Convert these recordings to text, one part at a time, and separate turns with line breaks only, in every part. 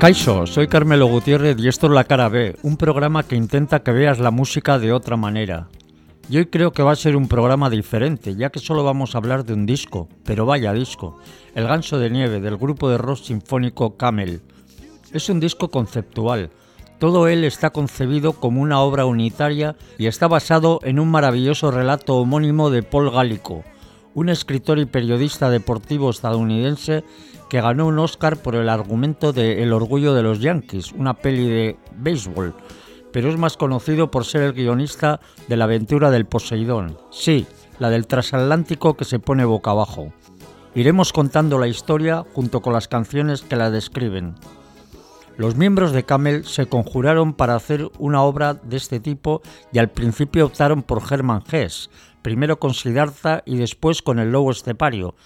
Kaixo, soy Carmelo Gutiérrez y esto es La Cara B, un programa que intenta que veas la música de otra manera. Y hoy creo que va a ser un programa diferente, ya que solo vamos a hablar de un disco, pero vaya disco, El Ganso de Nieve del grupo de rock sinfónico Camel. Es un disco conceptual, todo él está concebido como una obra unitaria y está basado en un maravilloso relato homónimo de Paul Gallico, un escritor y periodista deportivo estadounidense que ganó un Oscar por el argumento de El orgullo de los Yankees, una peli de béisbol, pero es más conocido por ser el guionista de La aventura del Poseidón, sí, la del transatlántico que se pone boca abajo. Iremos contando la historia junto con las canciones que la describen. Los miembros de Camel se conjuraron para hacer una obra de este tipo y al principio optaron por Hermann Hesse, primero con Siddhartha y después con el Lobo Estepario,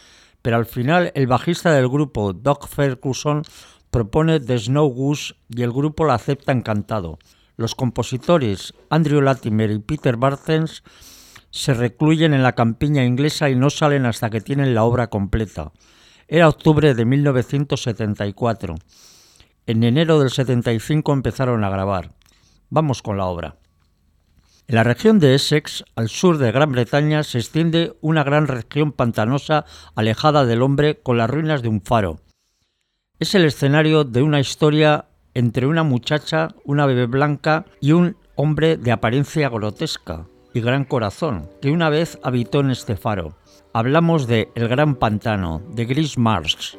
pero al final el bajista del grupo, Doc Ferguson, propone The Snow Goose y el grupo la acepta encantado. Los compositores Andrew Latimer y Peter Bartens se recluyen en la campiña inglesa y no salen hasta que tienen la obra completa. Era octubre de 1974. En enero del 75 empezaron a grabar. Vamos con la obra. En la región de Essex, al sur de Gran Bretaña, se extiende una gran región pantanosa alejada del hombre con las ruinas de un faro. Es el escenario de una historia entre una muchacha, una bebé blanca y un hombre de apariencia grotesca y gran corazón, que una vez habitó en este faro. Hablamos de El Gran Pantano, de Gris Marsh,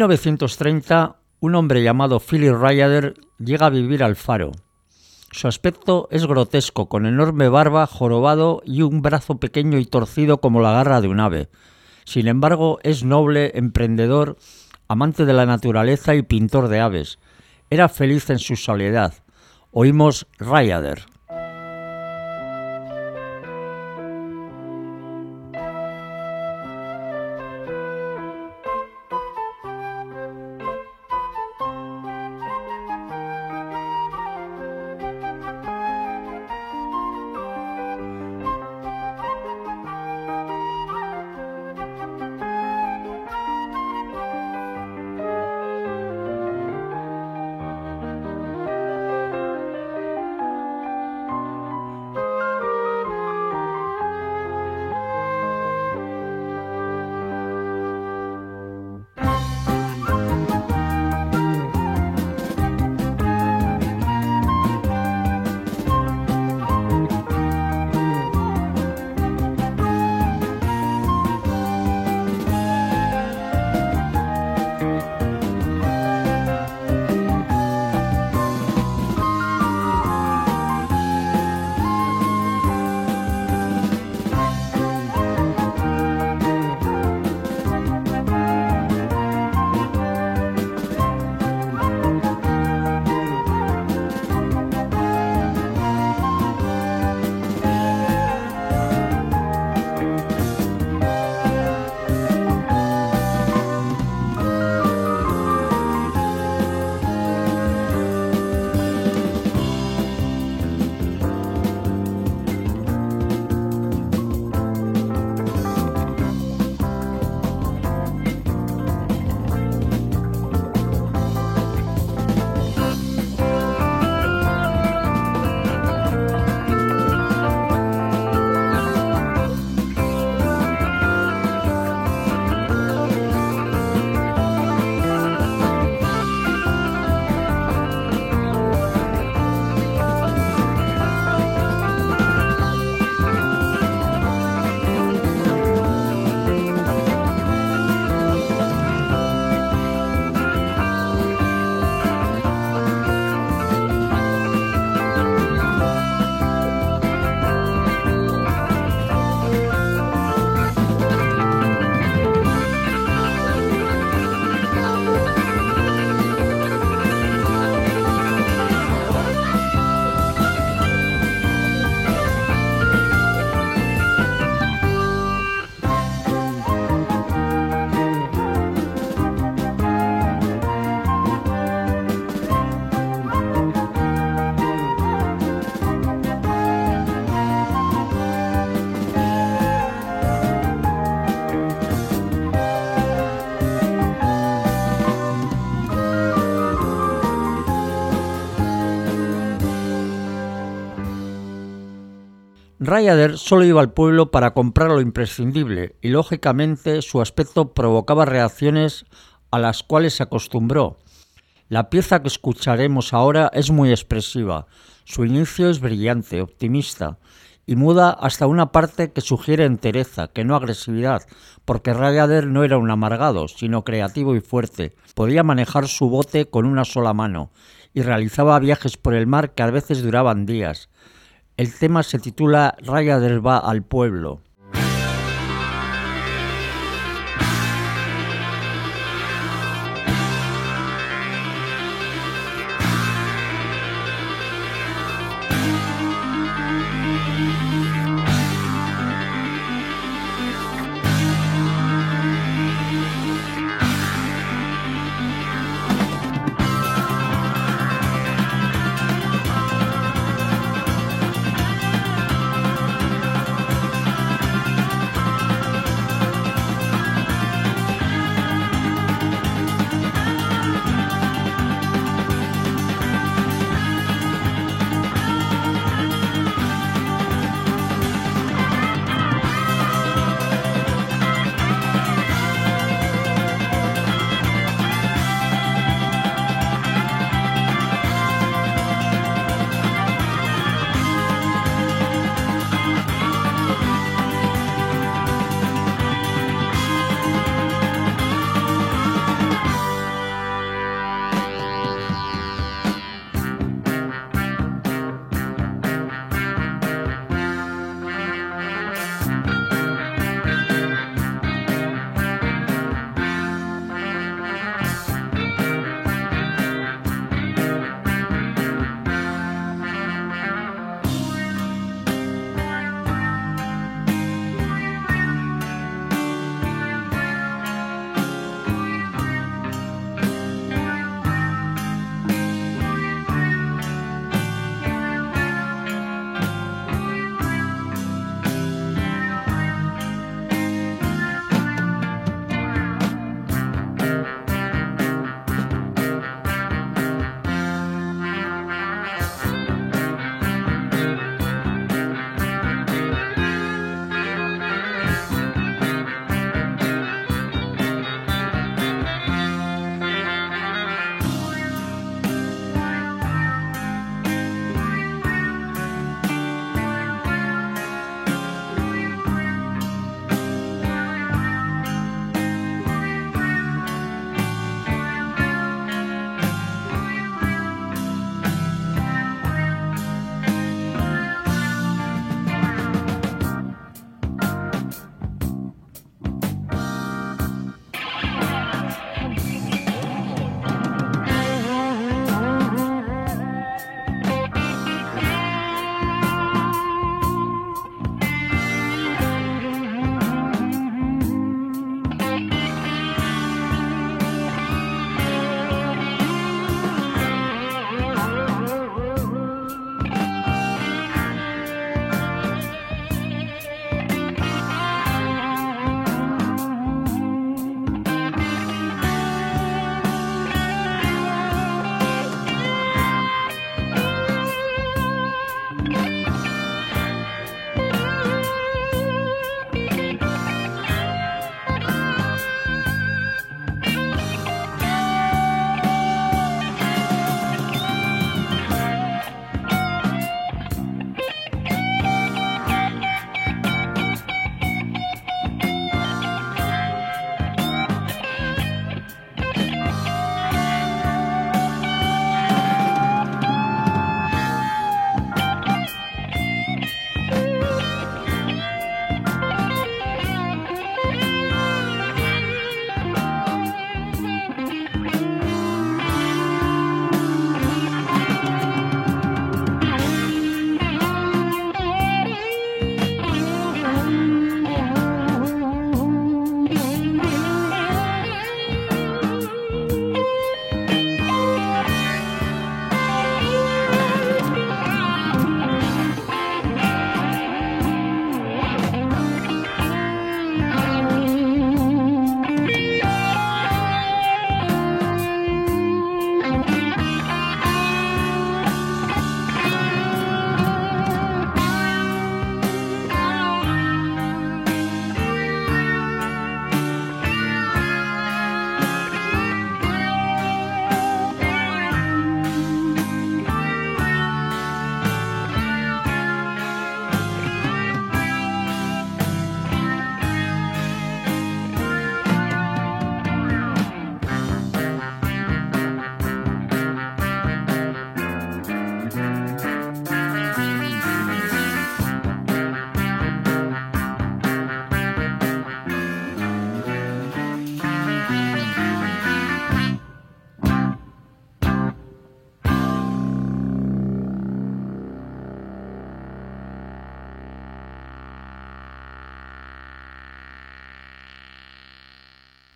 1930, un hombre llamado Philip Ryder llega a vivir al faro. Su aspecto es grotesco, con enorme barba, jorobado y un brazo pequeño y torcido como la garra de un ave. Sin embargo, es noble, emprendedor, amante de la naturaleza y pintor de aves. Era feliz en su soledad. Oímos Ryder. Ryder solo iba al pueblo para comprar lo imprescindible y lógicamente su aspecto provocaba reacciones a las cuales se acostumbró. La pieza que escucharemos ahora es muy expresiva. Su inicio es brillante, optimista y muda hasta una parte que sugiere entereza, que no agresividad, porque Ryder no era un amargado, sino creativo y fuerte. Podía manejar su bote con una sola mano y realizaba viajes por el mar que a veces duraban días. El tema se titula Ryder va al pueblo.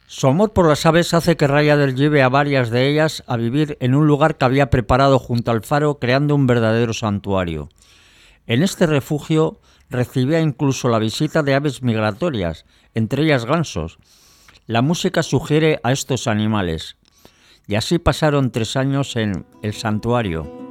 Su amor por las aves hace que Ryder lleve a varias de ellas a vivir en un lugar que había preparado junto al faro, creando un verdadero santuario. En este refugio recibía incluso la visita de aves migratorias, entre ellas gansos. La música sugiere a estos animales. Y así pasaron tres años en el santuario.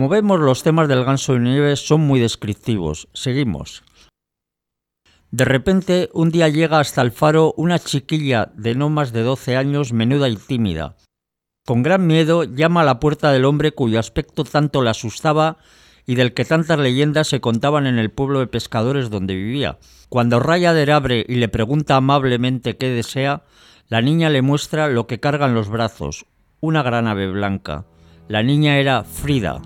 Como vemos, los temas del ganso de nieve son muy descriptivos. Seguimos. De repente, un día llega hasta el faro una chiquilla de no más de 12 años, menuda y tímida. Con gran miedo llama a la puerta del hombre cuyo aspecto tanto le asustaba y del que tantas leyendas se contaban en el pueblo de pescadores donde vivía. Cuando Rayader abre y le pregunta amablemente qué desea, la niña le muestra lo que carga en los brazos, una gran ave blanca. La niña era Frida.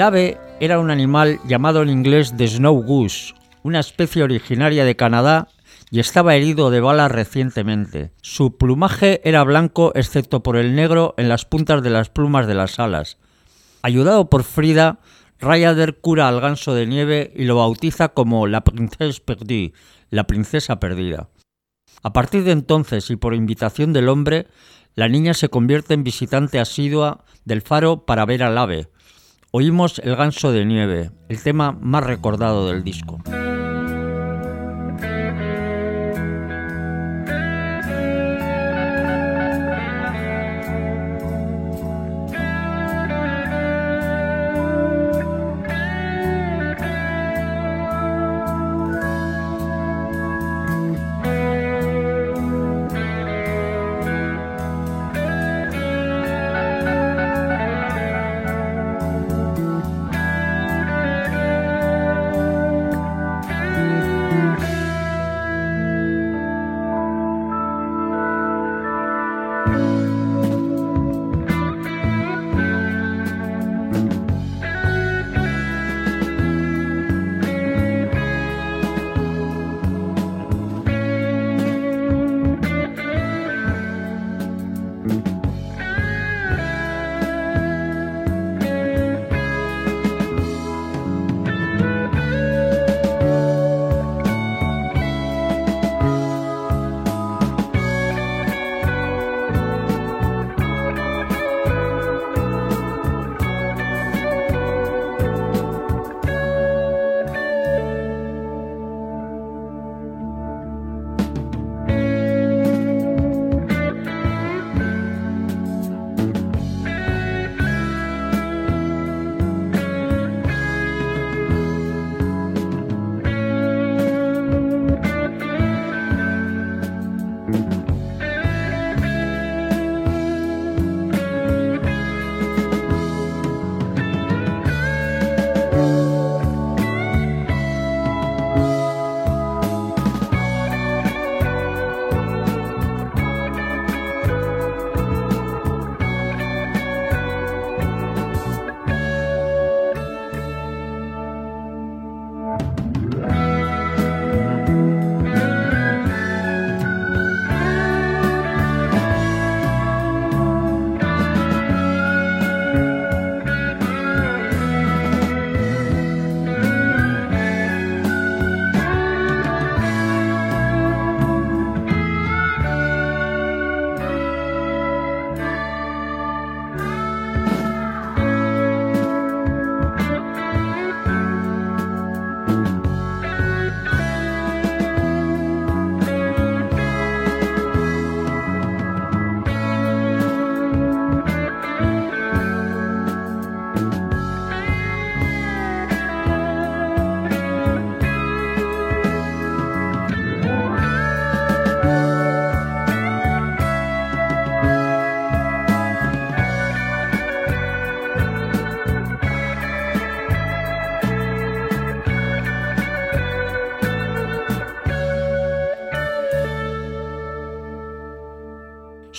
El ave era un animal llamado en inglés de Snow Goose, una especie originaria de Canadá y estaba herido de bala recientemente. Su plumaje era blanco excepto por el negro en las puntas de las plumas de las alas. Ayudado por Frida, Ryader cura al ganso de nieve y lo bautiza como la Princesse Perdue, la princesa perdida. A partir de entonces y por invitación del hombre, la niña se convierte en visitante asidua del faro para ver al ave, Oímos El ganso de nieve, el tema más recordado del disco.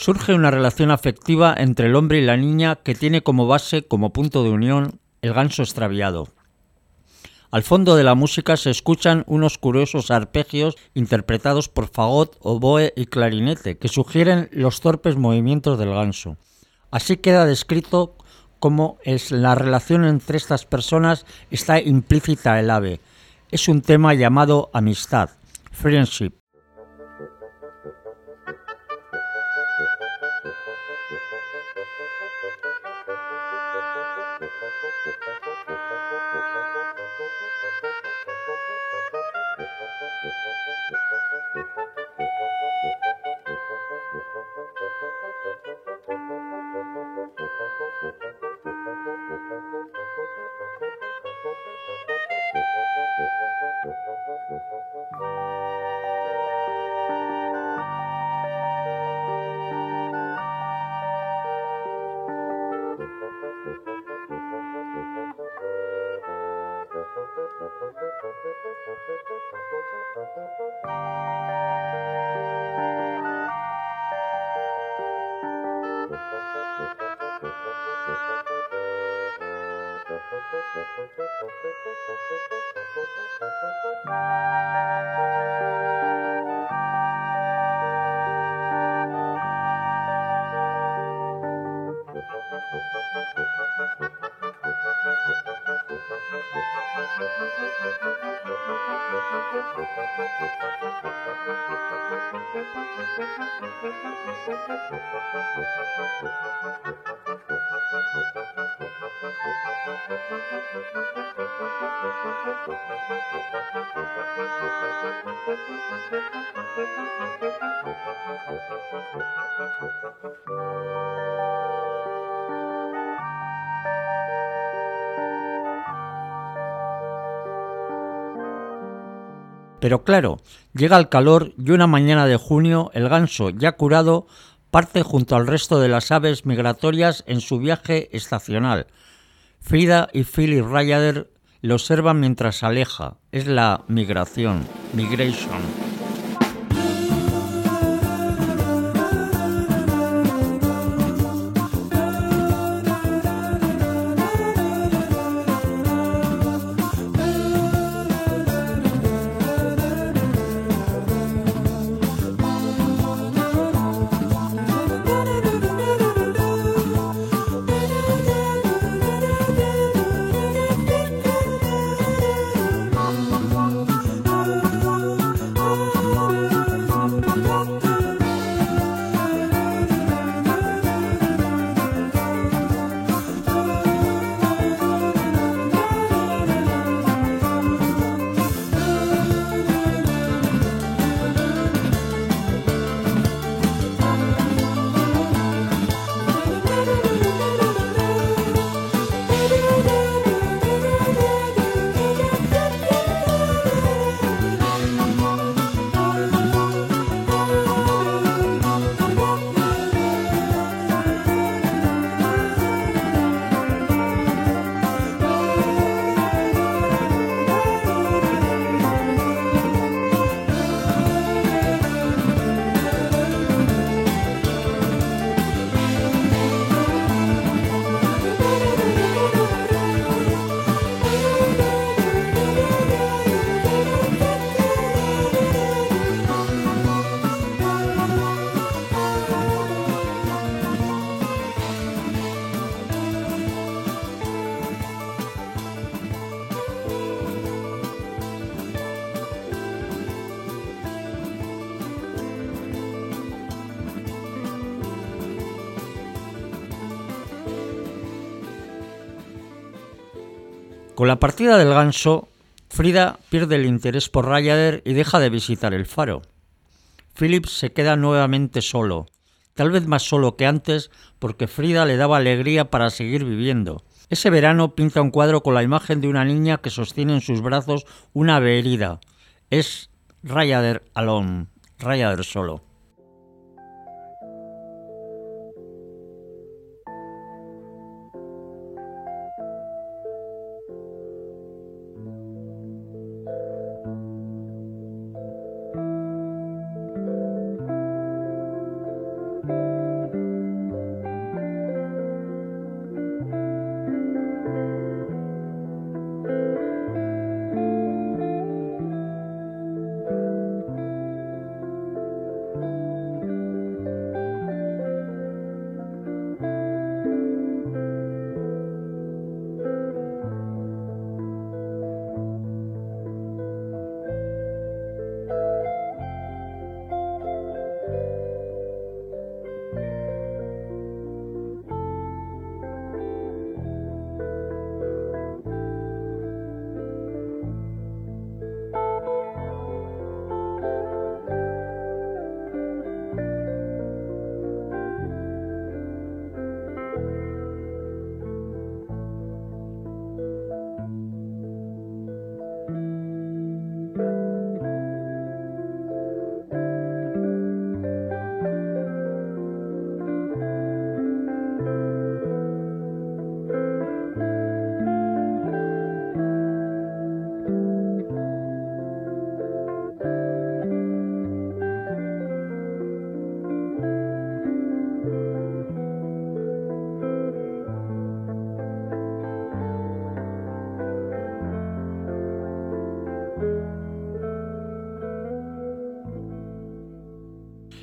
Surge una relación afectiva entre el hombre y la niña que tiene como base, como punto de unión, el ganso extraviado. Al fondo de la música se escuchan unos curiosos arpegios interpretados por fagot, oboe y clarinete que sugieren los torpes movimientos del ganso. Así queda descrito cómo es la relación entre estas personas está implícita el ave. Es un tema llamado amistad, friendship. Pero claro, llega el calor y una mañana de junio el ganso, ya curado, parte junto al resto de las aves migratorias en su viaje estacional. Frida y Philip Ryder lo observan mientras aleja. Es la migración, migration. Con la partida del ganso, Frida pierde el interés por Ryder y deja de visitar el faro. Philip se queda nuevamente solo, tal vez más solo que antes porque Frida le daba alegría para seguir viviendo. Ese verano pinta un cuadro con la imagen de una niña que sostiene en sus brazos una herida. Es Ryder alone, Ryder solo.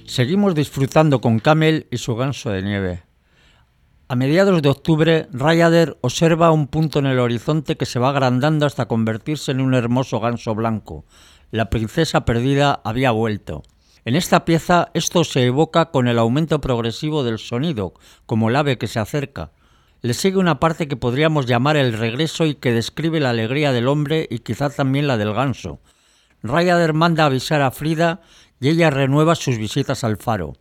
Seguimos disfrutando con Camel y su ganso de nieve. A mediados de octubre, Ryder observa un punto en el horizonte que se va agrandando hasta convertirse en un hermoso ganso blanco. La princesa perdida había vuelto. En esta pieza esto se evoca con el aumento progresivo del sonido, como el ave que se acerca. Le sigue una parte que podríamos llamar el regreso y que describe la alegría del hombre y quizá también la del ganso. Ryder manda avisar a Frida y ella renueva sus visitas al faro.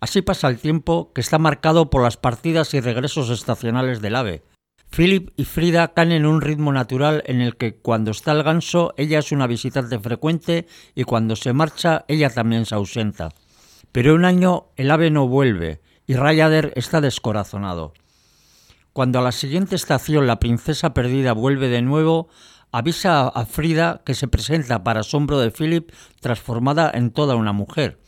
Así pasa el tiempo que está marcado por las partidas y regresos estacionales del ave. Philip y Frida caen en un ritmo natural en el que cuando está el ganso ella es una visitante frecuente y cuando se marcha ella también se ausenta. Pero un año el ave no vuelve y Rayader está descorazonado. Cuando a la siguiente estación la princesa perdida vuelve de nuevo, avisa a Frida que se presenta para asombro de Philip transformada en toda una mujer.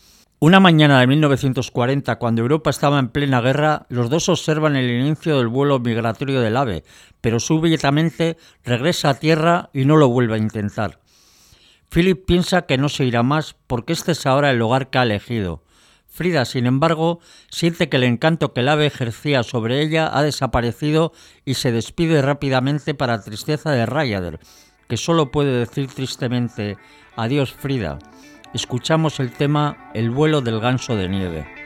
Una mañana de 1940, cuando Europa estaba en plena guerra, los dos observan el inicio del vuelo migratorio del ave, pero súbitamente regresa a tierra y no lo vuelve a intentar. Philip piensa que no se irá más porque este es ahora el hogar que ha elegido. Frida, sin embargo, siente que el encanto que el ave ejercía sobre ella ha desaparecido y se despide rápidamente para tristeza de Ryder, que solo puede decir tristemente Adiós Frida. Escuchamos el tema El vuelo del ganso de nieve.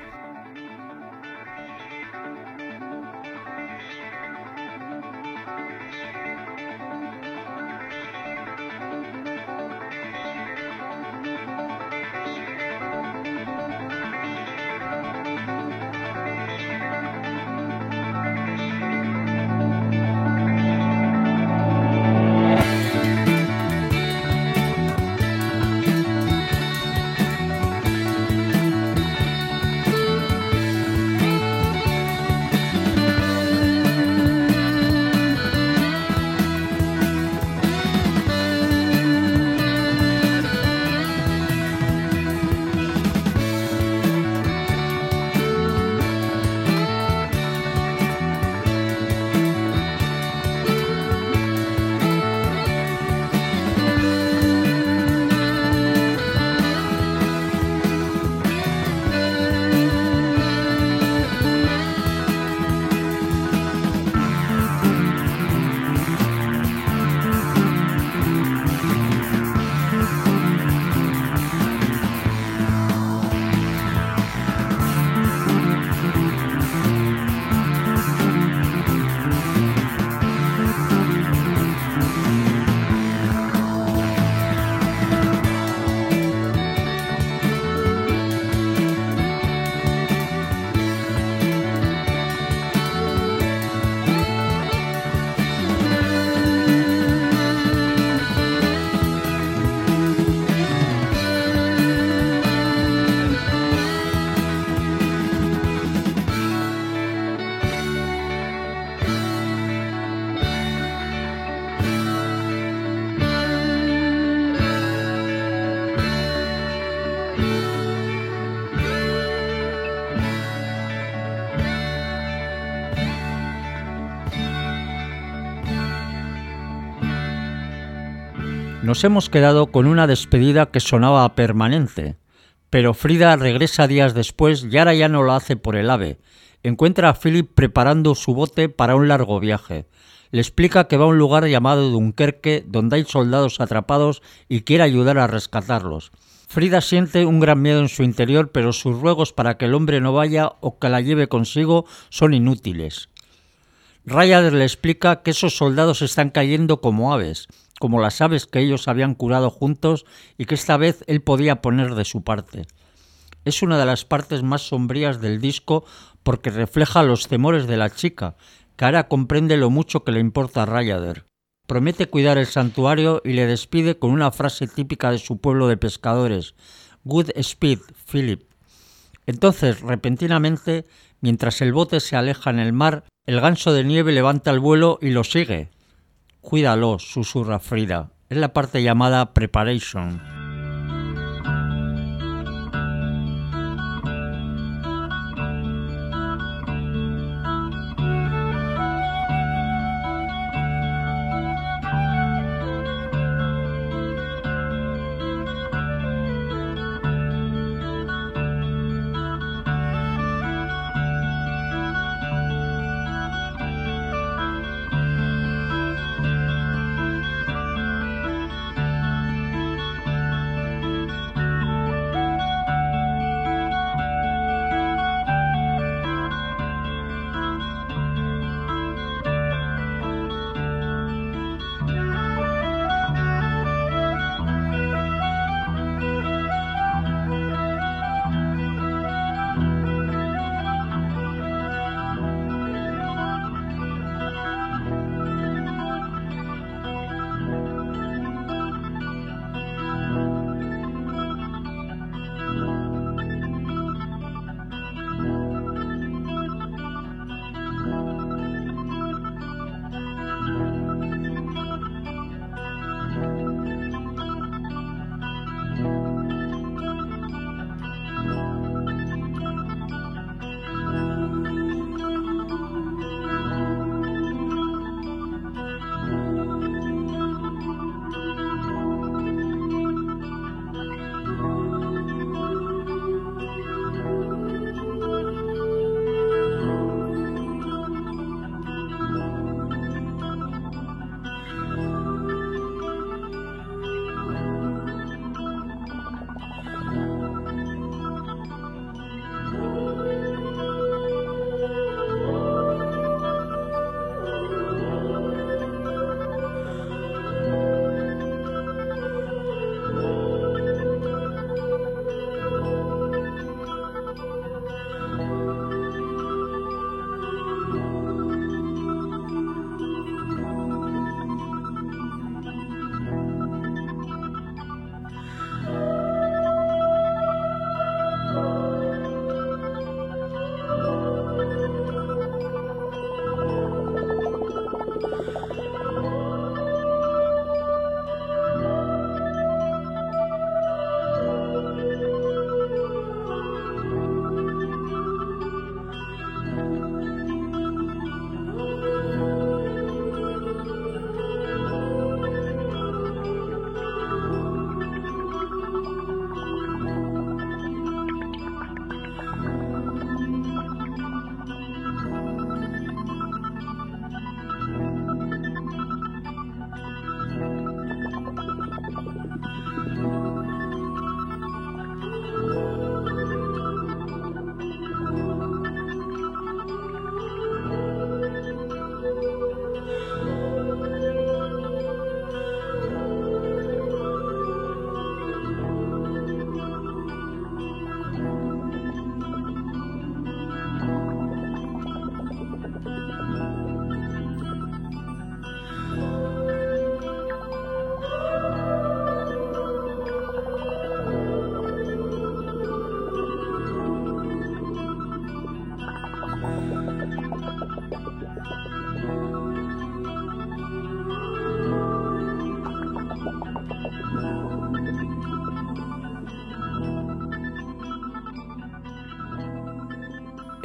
Nos hemos quedado con una despedida que sonaba permanente, pero Frida regresa días después y ahora ya no lo hace por el ave. Encuentra a Philip preparando su bote para un largo viaje. Le explica que va a un lugar llamado Dunkerque donde hay soldados atrapados y quiere ayudar a rescatarlos. Frida siente un gran miedo en su interior, pero sus ruegos para que el hombre no vaya o que la lleve consigo son inútiles. Ryder le explica que esos soldados están cayendo como aves, como las aves que ellos habían curado juntos y que esta vez él podía poner de su parte. Es una de las partes más sombrías del disco porque refleja los temores de la chica, que ahora comprende lo mucho que le importa a Rayader. Promete cuidar el santuario y le despide con una frase típica de su pueblo de pescadores: Good speed, Philip. Entonces, repentinamente, mientras el bote se aleja en el mar, el ganso de nieve levanta el vuelo y lo sigue, Cuídalo, susurra Frida. Es la parte llamada preparation.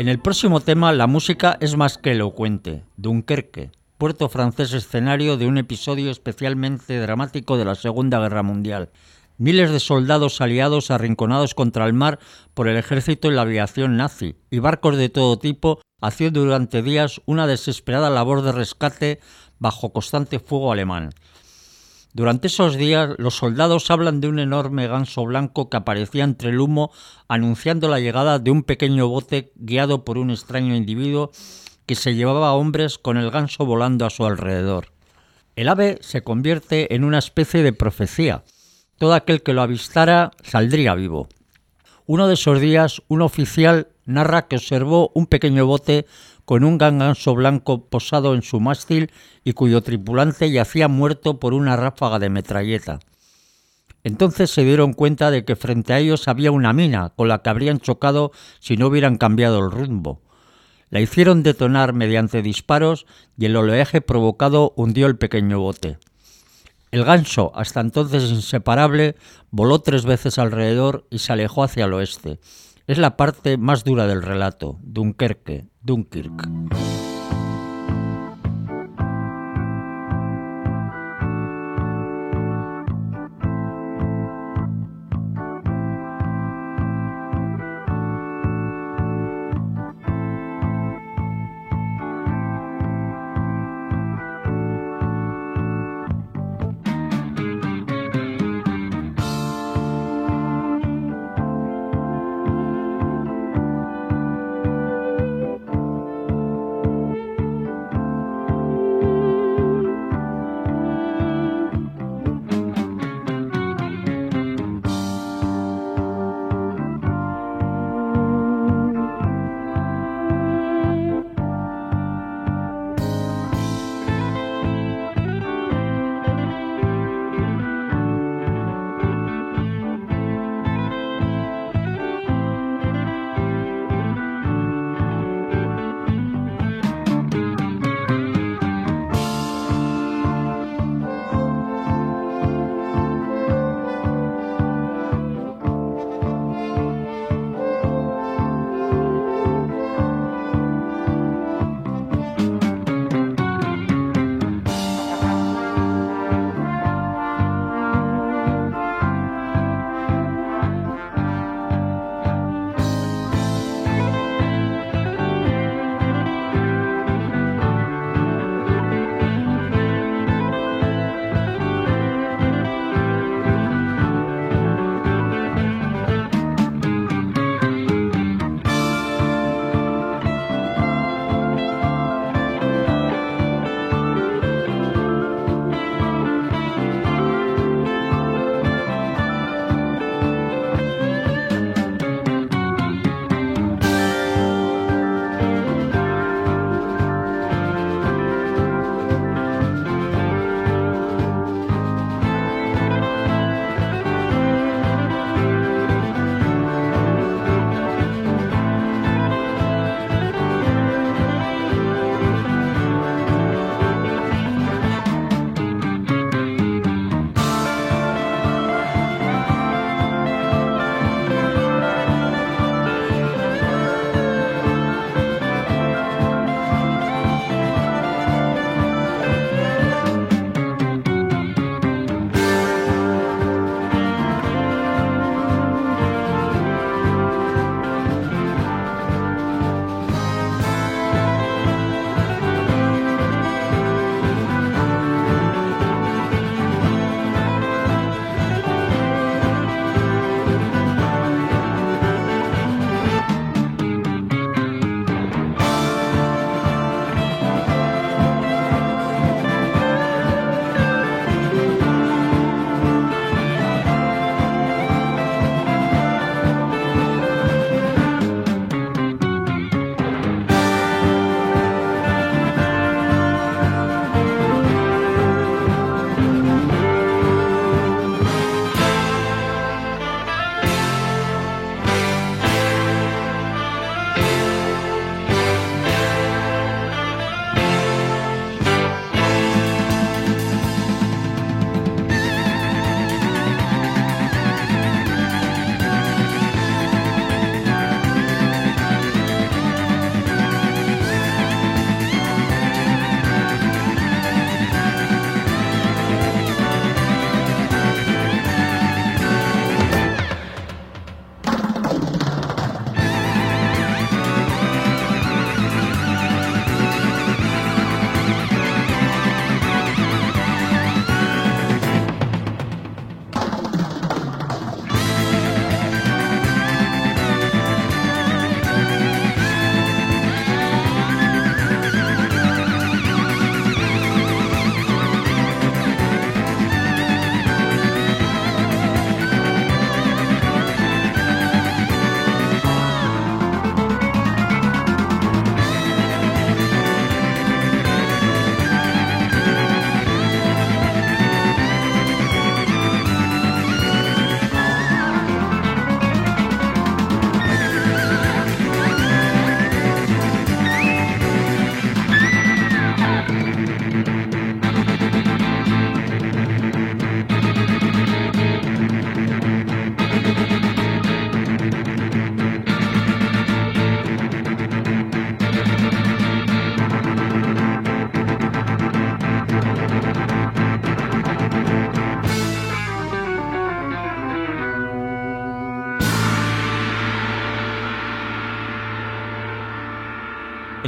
En el próximo tema la música es más que elocuente. Dunkerque, puerto francés escenario de un episodio especialmente dramático de la Segunda Guerra Mundial. Miles de soldados aliados arrinconados contra el mar por el ejército y la aviación nazi, y barcos de todo tipo haciendo durante días una desesperada labor de rescate bajo constante fuego alemán. Durante esos días los soldados hablan de un enorme ganso blanco que aparecía entre el humo anunciando la llegada de un pequeño bote guiado por un extraño individuo que se llevaba a hombres con el ganso volando a su alrededor. El ave se convierte en una especie de profecía. Todo aquel que lo avistara saldría vivo. Uno de esos días, un oficial narra que observó un pequeño bote con un ganso blanco posado en su mástil y cuyo tripulante yacía muerto por una ráfaga de metralleta. Entonces se dieron cuenta de que frente a ellos había una mina con la que habrían chocado si no hubieran cambiado el rumbo. La hicieron detonar mediante disparos y el oleaje provocado hundió el pequeño bote. El ganso, hasta entonces inseparable, voló tres veces alrededor y se alejó hacia el oeste. Es la parte más dura del relato, Dunkerque, Dunkirk.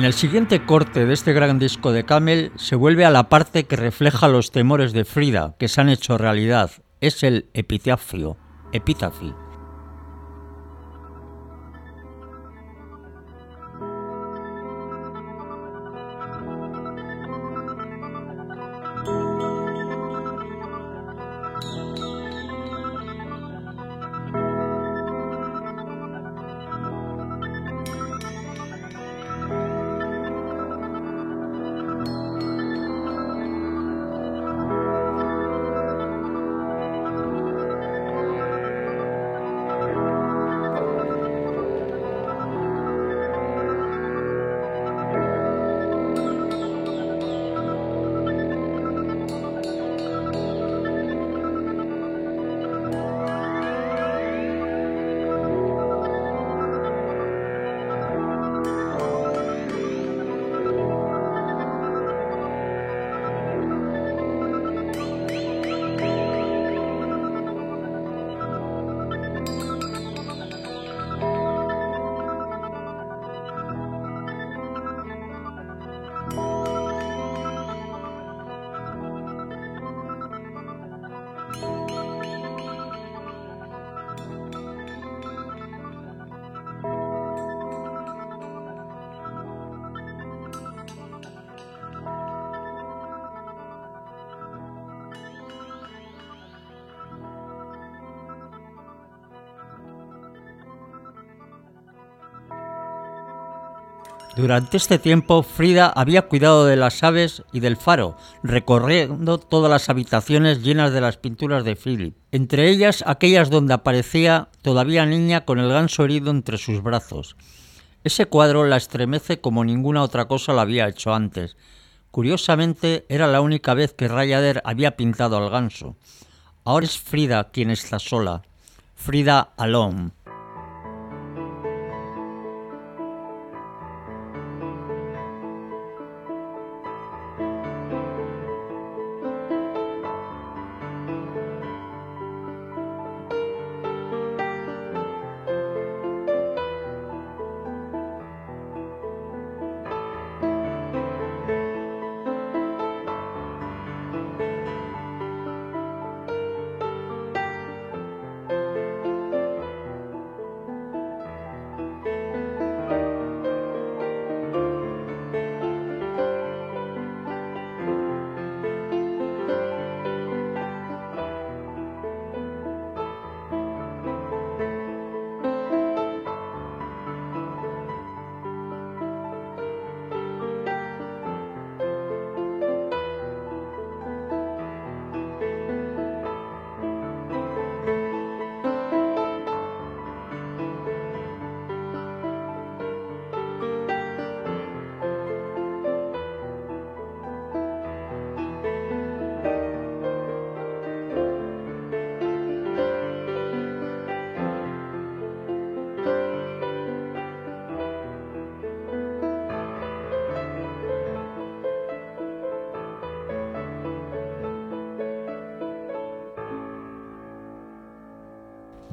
El siguiente corte de este gran disco de Camel se vuelve a la parte que refleja los temores de Frida, que se han hecho realidad. Es el epitafio, epitafi. Durante este tiempo, Frida había cuidado de las aves y del faro, recorriendo todas las habitaciones llenas de las pinturas de Philip, entre ellas aquellas donde aparecía todavía niña con el ganso herido entre sus brazos. Ese cuadro la estremece como ninguna otra cosa lo había hecho antes. Curiosamente, era la única vez que Rayader había pintado al ganso. Ahora es Frida quien está sola. Frida alone.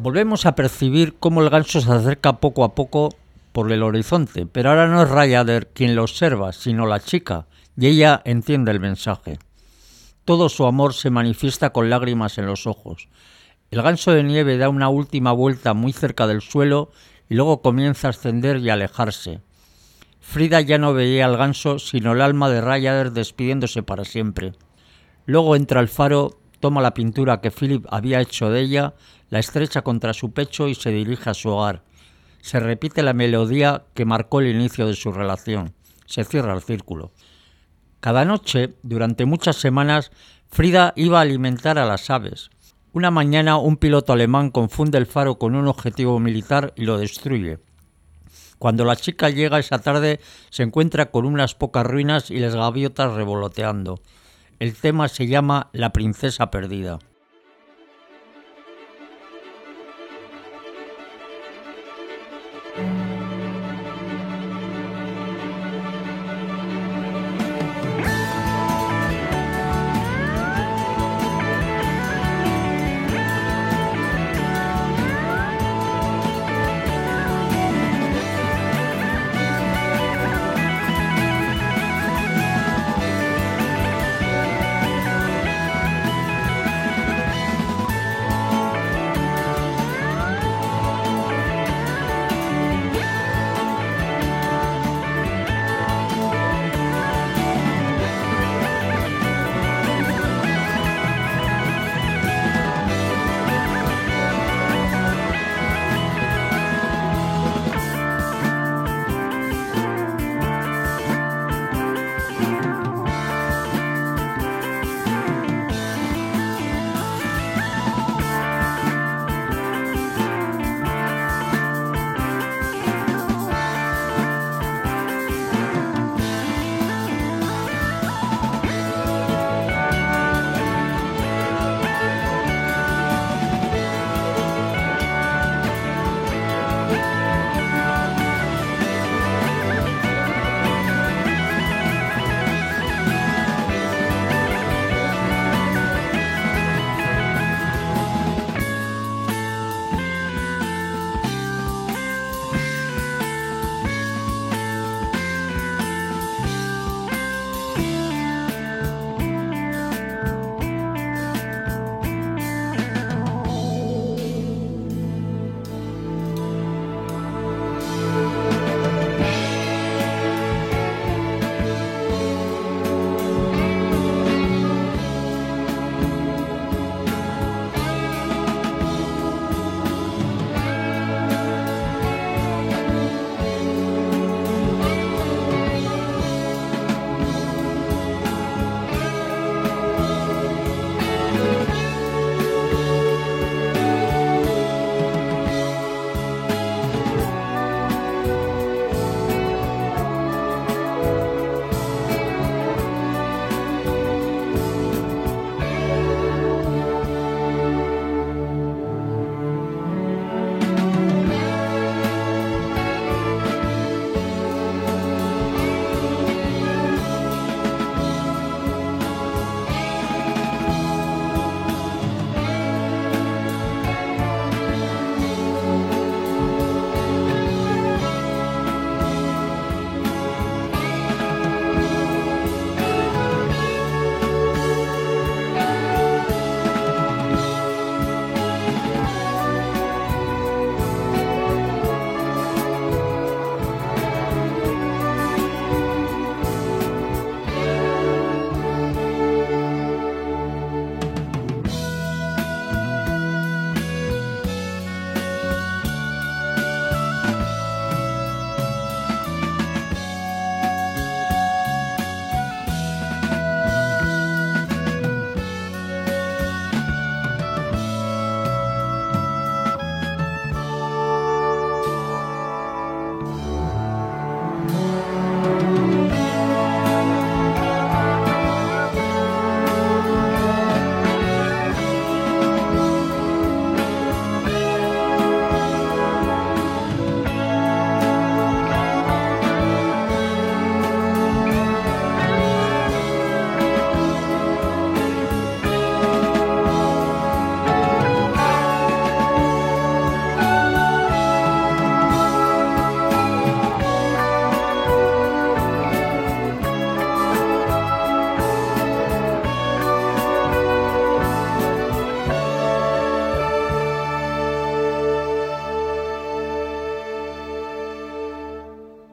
Volvemos a percibir cómo el ganso se acerca poco a poco por el horizonte, pero ahora no es Rayader quien lo observa, sino la chica, y ella entiende el mensaje. Todo su amor se manifiesta con lágrimas en los ojos. El ganso de nieve da una última vuelta muy cerca del suelo y luego comienza a ascender y alejarse. Frida ya no veía al ganso, sino el alma de Rayader despidiéndose para siempre. Luego entra al faro, toma la pintura que Philip había hecho de ella, la estrecha contra su pecho y se dirige a su hogar. Se repite la melodía que marcó el inicio de su relación. Se cierra el círculo. Cada noche, durante muchas semanas, Frida iba a alimentar a las aves. Una mañana un piloto alemán confunde el faro con un objetivo militar y lo destruye. Cuando la chica llega esa tarde se encuentra con unas pocas ruinas y las gaviotas revoloteando. El tema se llama La princesa perdida.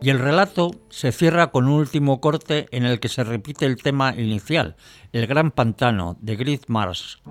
Y el relato se cierra con un último corte en el que se repite el tema inicial, el gran pantano de Grid Mars.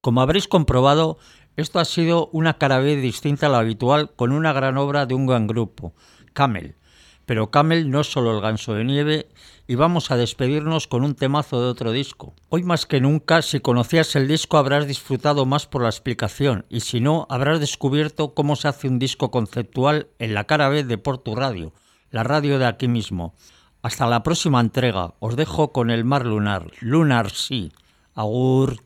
Como habréis comprobado, esto ha sido una cara B distinta a la habitual con una gran obra de un gran grupo, Camel. Pero Camel no es solo el ganso de nieve y vamos a despedirnos con un temazo de otro disco. Hoy más que nunca, si conocías el disco habrás disfrutado más por la explicación y si no, habrás descubierto cómo se hace un disco conceptual en la cara B de Porto Radio, la radio de aquí mismo. Hasta la próxima entrega, os dejo con el mar lunar, Lunar Sí. Agur.